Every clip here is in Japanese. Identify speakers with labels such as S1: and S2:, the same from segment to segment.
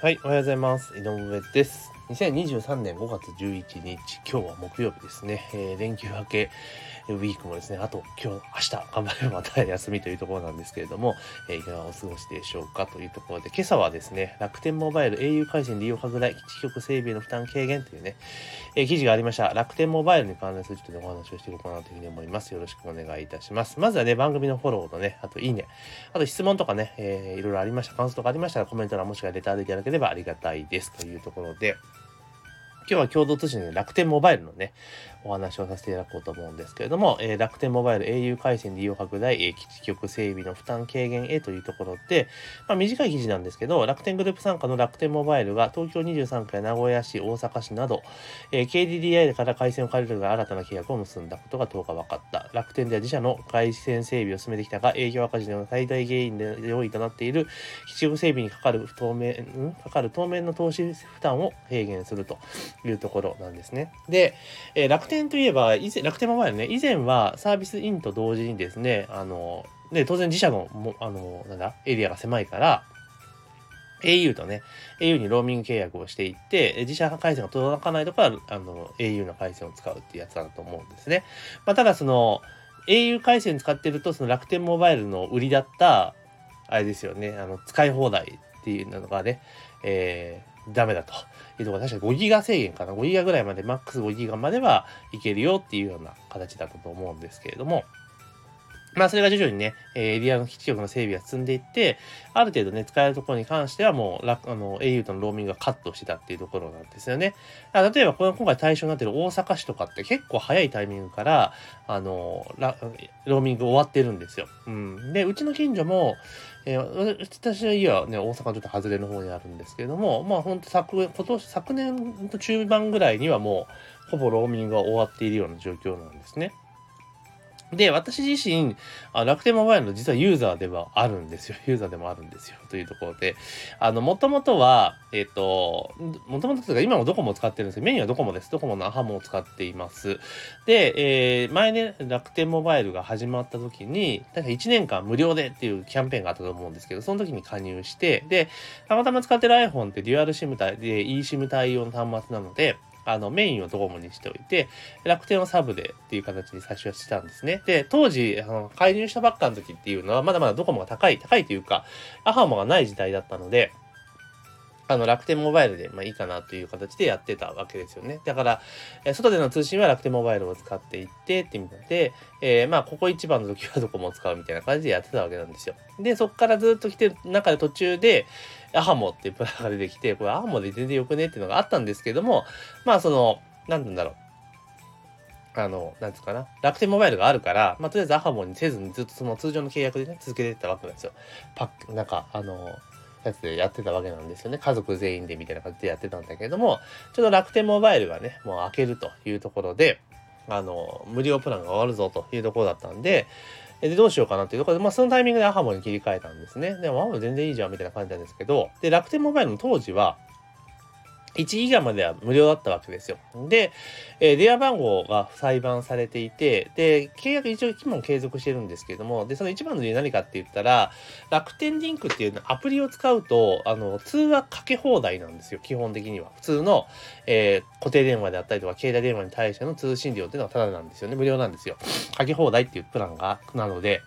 S1: はい、おはようございます。井上です。2023年5月11日、今日は木曜日ですね。えー、連休明け、ウィークもですね、あと今日、明日頑張ればまた休みというところなんですけれども、えー、いかがお過ごしでしょうかというところで、今朝はですね、楽天モバイル au 回線利用拡大、基地局整備の負担軽減というね、えー、記事がありました。楽天モバイルに関連するちょっと、ね、お話をしていこうかなというふうに思います。よろしくお願いいたします。まずはね、番組のフォローとね、あといいね、あと質問とかね、えー、いろいろありました、感想とかありましたらコメント欄もしくはレターでいただければありがたいですというところで、今日は共同通信で楽天モバイルのね、お話をさせていただこうと思うんですけれども、えー、楽天モバイル au 回線利用拡大、えー、基地局整備の負担軽減へというところで、まあ、短い記事なんですけど、楽天グループ参加の楽天モバイルが東京23区や名古屋市、大阪市など、えー、KDDI から回線を借りるが新たな契約を結んだことが10日分かった。楽天では自社の回線整備を進めてきたが、営業赤字の最大原因で要因となっている基地局整備にかかる当面、かかる当面の投資負担を軽減するというところなんですね。で、えー、楽天といえば、以前、楽天モバイルね、以前はサービスインと同時にですね、あの、で、当然自社の、もあの、なんだ、エリアが狭いから、au とね、au にローミング契約をしていって、自社回線が届かないところは、あの、au の回線を使うっていうやつだと思うんですね。まあ、ただその、au 回線使ってると、その楽天モバイルの売りだった、あれですよね、あの、使い放題っていうのがね、えー、ダメだというところ確か5ギガ制限かな。5ギガぐらいまで、マックス5ギガまではいけるよっていうような形だったと思うんですけれども、まあそれが徐々にね、エリアの基地局の整備が進んでいって、ある程度ね、使えるところに関してはもう、あの、au とのローミングがカットしてたっていうところなんですよね。例えば、この今回対象になってる大阪市とかって結構早いタイミングから、あの、ローミング終わってるんですよ。うん。で、うちの近所も、えー、私の家はね、大阪ちょっと外れの方にあるんですけれども、まあ本当昨、今年、昨年の中盤ぐらいにはもう、ほぼローミングが終わっているような状況なんですね。で、私自身、あ楽天モバイルの実はユーザーではあるんですよ。ユーザーでもあるんですよ。というところで、あの、もともとは、えっ、と、もともとというか、今もドコモを使ってるんですけど、メインはドコモです。ドコモのアハモを使っています。で、えー、前ね、楽天モバイルが始まった時に、確か1年間無料でっていうキャンペーンがあったと思うんですけど、その時に加入して、で、たまたま使ってる iPhone ってデュアル SIM 対で eSIM 対応の端末なので、あの、メインをドコモにしておいて、楽天をサブでっていう形に最初はしたんですね。で、当時、あの、介入したばっかの時っていうのは、まだまだドコモが高い、高いというか、アハモがない時代だったので、あの、楽天モバイルで、まあいいかなという形でやってたわけですよね。だから、え外での通信は楽天モバイルを使っていってってみたで、えー、まあ、ここ一番の時はドコモを使うみたいな感じでやってたわけなんですよ。で、そっからずっと来てる中で途中で、アハモっていうプランが出てきて、これアハモで全然よくねっていうのがあったんですけども、まあ、その、なんて言うんだろう。あの、なんつうかな。楽天モバイルがあるから、まあ、とりあえずアハモにせずにずっとその通常の契約でね、続けてたわけなんですよ。パック、なんか、あの、やつでやってたわけなんですよね。家族全員でみたいな感じでやってたんだけども、ちょっと楽天モバイルがね、もう開けるというところで、あの、無料プランが終わるぞというところだったんで、で、どうしようかなっていうところで、まあ、そのタイミングでアハモに切り替えたんですね。でも、アハモ全然いいじゃんみたいな感じなんですけど、で、楽天モバイルの当時は、1ギガまでは無料だったわけですよ。で、えー、電話番号が裁判されていて、で、契約一応期間継続してるんですけれども、で、その一番の理由何かって言ったら、楽天リンクっていうアプリを使うと、あの、通話かけ放題なんですよ、基本的には。普通の、えー、固定電話であったりとか、携帯電話に対しての通信料っていうのはタダなんですよね。無料なんですよ。かけ放題っていうプランが、なので、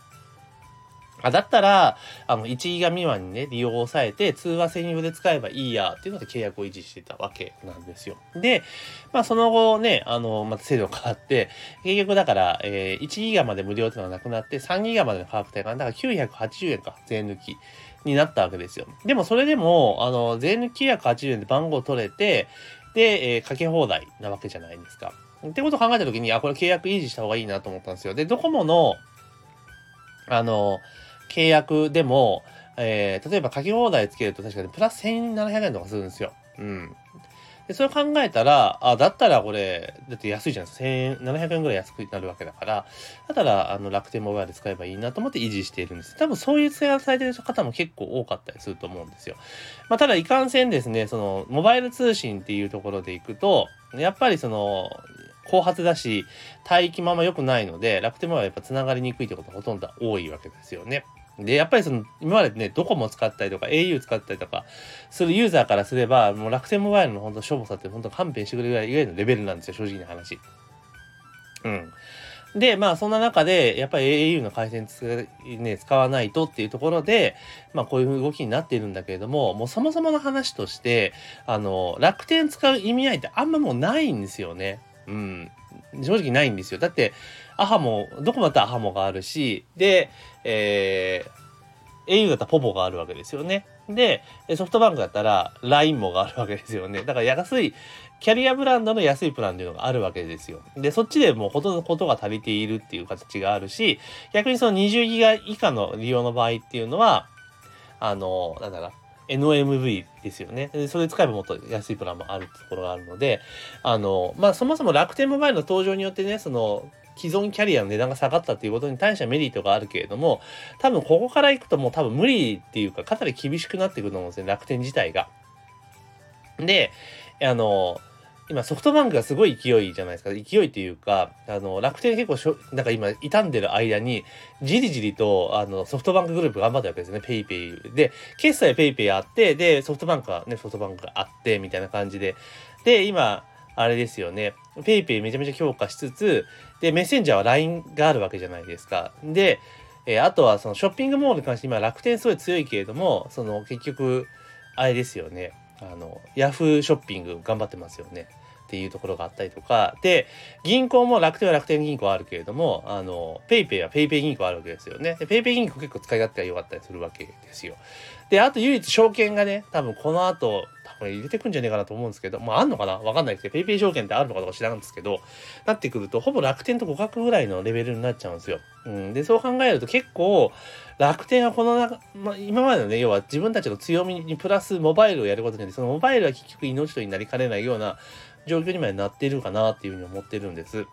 S1: あ、だったら、あの、1ギガ未満にね、利用を抑えて、通話専用で使えばいいや、っていうので契約を維持してたわけなんですよ。で、まあ、その後ね、あの、また制度が変わって、結局だから、えー、1ギガまで無料っていうのがなくなって、3ギガまでの価格帯が、だから980円か、税抜き。になったわけですよ。でもそれでも、あの、税抜き980円で番号取れて、で、えー、かけ放題なわけじゃないですか。ってことを考えたときに、あ、これ契約維持した方がいいなと思ったんですよ。で、ドコモの、あの、契約でも、えー、例えば書き放題つけると確かにプラス1700円とかするんですよ。うん。で、それを考えたら、あ、だったらこれ、だって安いじゃないですか。1700円ぐらい安くなるわけだから、だったら、あの、楽天モバイル使えばいいなと思って維持しているんです。多分そういう使い方されてる方も結構多かったりすると思うんですよ。まあ、ただ、いかんせんですね、その、モバイル通信っていうところでいくと、やっぱりその、後発だし、帯域まま良くないので、楽天モバイルやっぱ繋がりにくいってことがほとんど多いわけですよね。で、やっぱりその、今までね、ドコモ使ったりとか、au 使ったりとか、するユーザーからすれば、もう楽天モバイルの本当、しょぼさって本当勘弁してくれるぐらい以外のレベルなんですよ、正直な話。うん。で、まあそんな中で、やっぱり au の回線つ、ね、使わないとっていうところで、まあこういう動きになっているんだけれども、もうそもそもの話として、あの、楽天使う意味合いってあんまもうないんですよね。うん。正直ないんですよ。だって、アハモ、どこまたアハモがあるし、で、えー、au だったらポポがあるわけですよね。で、ソフトバンクだったら LINE もがあるわけですよね。だから安い、キャリアブランドの安いプランっていうのがあるわけですよ。で、そっちでもうほとんどことが足りているっていう形があるし、逆にその20ギガ以下の利用の場合っていうのは、あの、なんだろう、NOMV ですよね。それ使えばもっと安いプランもあるところがあるので、あの、まあ、そもそも楽天モバイルの登場によってね、その、既存キャリアの値段が下がったっていうことに対してはメリットがあるけれども、多分ここから行くともう多分無理っていうか、かなり厳しくなってくると思うんですね、楽天自体が。で、あの、今ソフトバンクがすごい勢いじゃないですか。勢いっていうか、あの、楽天結構しょ、なんか今、傷んでる間に、じりじりと、あの、ソフトバンクグループ頑張ってるわけですね。ペイペイで、決済ペイペイあって、で、ソフトバンクはね、ソフトバンクがあって、みたいな感じで。で、今、あれですよね。ペイペイめちゃめちゃ強化しつつ、で、メッセンジャーは LINE があるわけじゃないですか。で、えー、あとはそのショッピングモールに関して今楽天すごい強いけれども、その結局、あれですよね。あの、ヤフーショッピング頑張ってますよね。っていうところがあったりとか、で、銀行も楽天は楽天銀行あるけれども、あの、ペイペイはペイペイ銀行あるわけですよね。で、ペイペイ銀行結構使い勝手が良かったりするわけですよ。で、あと唯一証券がね、多分この後、多分入れてくんじゃねえかなと思うんですけど、まああんのかな？わかんないですけど、ペイペイ証券ってあるのかどうか知らんですけど、なってくると、ほぼ楽天と互角ぐらいのレベルになっちゃうんですよ。うん。で、そう考えると結構、楽天はこの中、まあ、今までのね、要は自分たちの強みにプラスモバイルをやることによって、そのモバイルは結局命取りになりかねないような状況にまでなっているかなっていうふうに思ってるんです。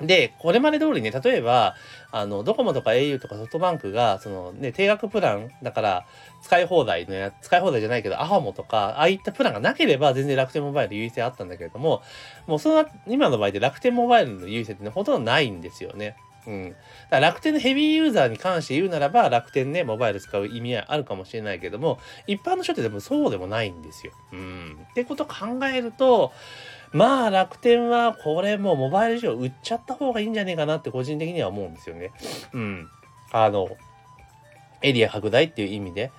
S1: で、これまで通りね、例えば、あの、ドコモとか au とかソフトバンクが、そのね、定額プラン、だから、使い放題のや、使い放題じゃないけど、アハモとか、ああいったプランがなければ、全然楽天モバイル優位性あったんだけれども、もうその、今の場合で楽天モバイルの優位性ってね、ほとんどないんですよね。うん。だから楽天のヘビーユーザーに関して言うならば、楽天ね、モバイル使う意味はあるかもしれないけども、一般の人ってでもそうでもないんですよ。うん。ってこと考えると、まあ楽天はこれもうモバイル上売っちゃった方がいいんじゃねえかなって個人的には思うんですよね。うん。あの、エリア拡大っていう意味で。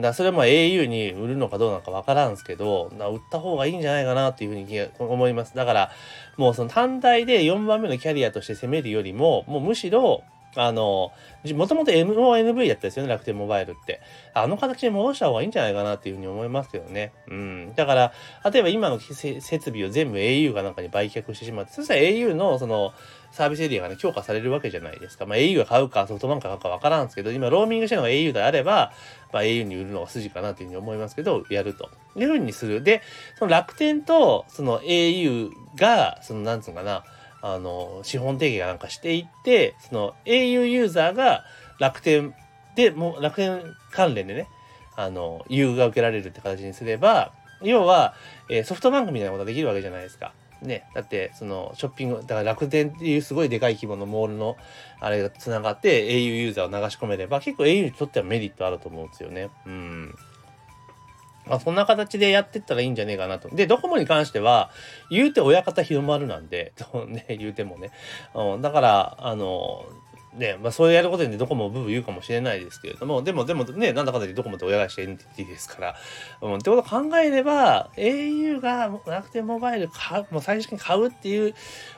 S1: だそれも au に売るのかどうなのかわからんすけど、売った方がいいんじゃないかなっていうふうに思います。だから、もうその単体で4番目のキャリアとして攻めるよりも、もうむしろ、あの、もともと MONV やったですよね、楽天モバイルって。あの形に戻した方がいいんじゃないかなっていうふうに思いますけどね。うん。だから、例えば今の設備を全部 au がなんかに売却してしまって、そしたら au のそのサービスエリアがね、強化されるわけじゃないですか。まあ au が買うかソフトバンクが買うかわからんですけど、今ローミングしてるのが au であれば、まあ au に売るのが筋かなっていうふうに思いますけど、やると。いうふうにする。で、その楽天とその au が、そのなんつうのかな、あの、資本提携がなんかしていって、その au ユーザーが楽天で、も楽天関連でね、あの、優遇が受けられるって形にすれば、要は、えー、ソフトバンクみたいなことができるわけじゃないですか。ね。だって、その、ショッピング、だから楽天っていうすごいでかい規模のモールの、あれが繋がって au ユーザーを流し込めれば、結構 au にとってはメリットあると思うんですよね。うん。まあ、そんな形でやってったらいいんじゃねえかなと。で、ドコモに関しては、言うて親方日の丸なんで、ね、言うてもね。うん、だから、あの、ね、まあそうやることでドコモブブ言うかもしれないですけれども、でも、でもね、なんだかんだでドコモって親会社 NTT ですから、うん、ってことを考えれば、au が楽天モバイル買う、もう最初に買うっていう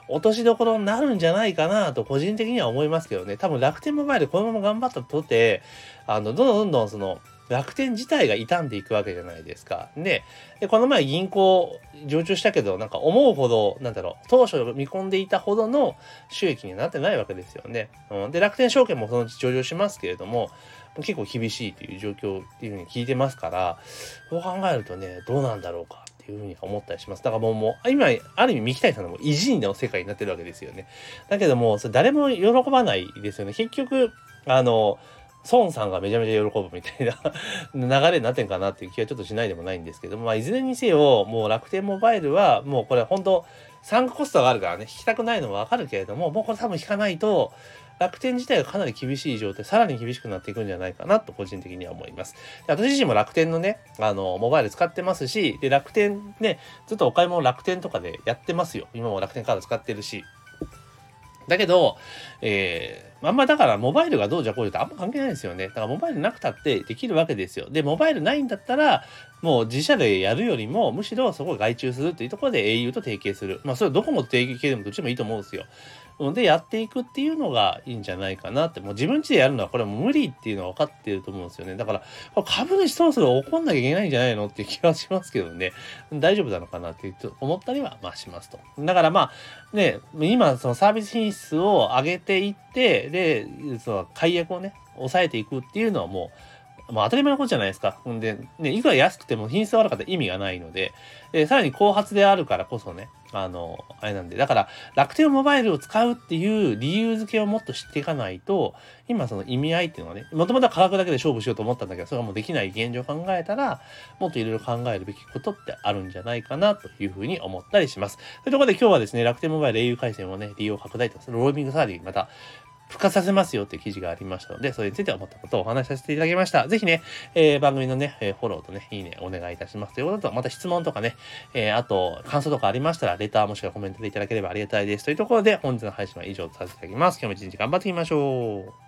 S1: 落としどころになるんじゃないかなと個人的には思いますけどね、多分楽天モバイルこのまま頑張ったとて、あの、どんどんどんどんその、楽天自体が傷んでいくわけじゃないですか。で、でこの前銀行上場したけど、なんか思うほど、なんだろう、当初見込んでいたほどの収益になってないわけですよね。うん、で、楽天証券もそのうち上場しますけれども、結構厳しいという状況っていうふうに聞いてますから、そう考えるとね、どうなんだろうかっていうふうに思ったりします。だからもう、もう今、ある意味、三木谷さんのも偉人の世界になってるわけですよね。だけども、それ誰も喜ばないですよね。結局、あの、孫さんがめちゃめちゃ喜ぶみたいな流れになってんかなっていう気はちょっとしないでもないんですけども、まあ、いずれにせよ、もう楽天モバイルは、もうこれ本当サンクコストがあるからね、引きたくないのはわかるけれども、もうこれ多分引かないと、楽天自体がかなり厳しい状態、さらに厳しくなっていくんじゃないかなと個人的には思います。で私自身も楽天のね、あの、モバイル使ってますし、で、楽天ね、ずっとお買い物楽天とかでやってますよ。今も楽天カード使ってるし。だけど、えー、あんまだからモバイルがどうじゃこうじゃってあんま関係ないですよね。だからモバイルなくたってできるわけですよ。で、モバイルないんだったら、もう自社でやるよりも、むしろそこを外注するっていうところで au と提携する。まあそれはどこも提携でもどっちもいいと思うんですよ。でやっていくっていうのがいいんじゃないかなって。もう自分家でやるのはこれも無理っていうのは分かってると思うんですよね。だから株主そろそろ怒んなきゃいけないんじゃないのっていう気はしますけどね。大丈夫なのかなって思ったりはまあしますと。だからまあね今そのサービス品質を上げていってでその解約をね抑えていくっていうのはもうまあ当たり前のことじゃないですか。んで、ね、いくら安くても品質悪かったら意味がないので、でさらに後発であるからこそね、あの、あれなんで、だから楽天モバイルを使うっていう理由付けをもっと知っていかないと、今その意味合いっていうのはね、もともとは価格だけで勝負しようと思ったんだけど、それがもうできない現状を考えたら、もっといろいろ考えるべきことってあるんじゃないかなというふうに思ったりします。というところで今日はですね、楽天モバイル au 回線をね、利用拡大と、ローミングサービスまた孵化させますよっていう記事がありましたので、それについて思ったことをお話しさせていただきました。ぜひね、えー、番組のね、えフォローとね、いいねお願いいたしますということと、また質問とかね、えー、あと、感想とかありましたら、レターもしくはコメントでいただければありがたいです。というところで、本日の配信は以上とさせていただきます。今日も一日頑張っていきましょう。